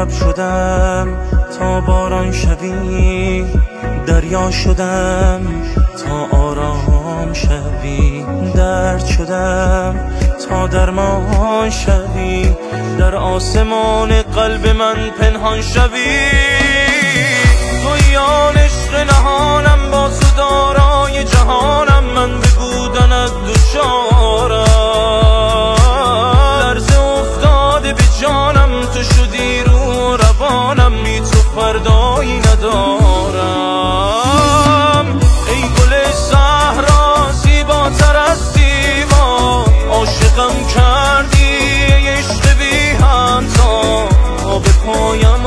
لب شدم تا باران شوی دریا شدم تا آرام شوی درد شدم تا درمان شوی در آسمان قلب من پنهان شوی moją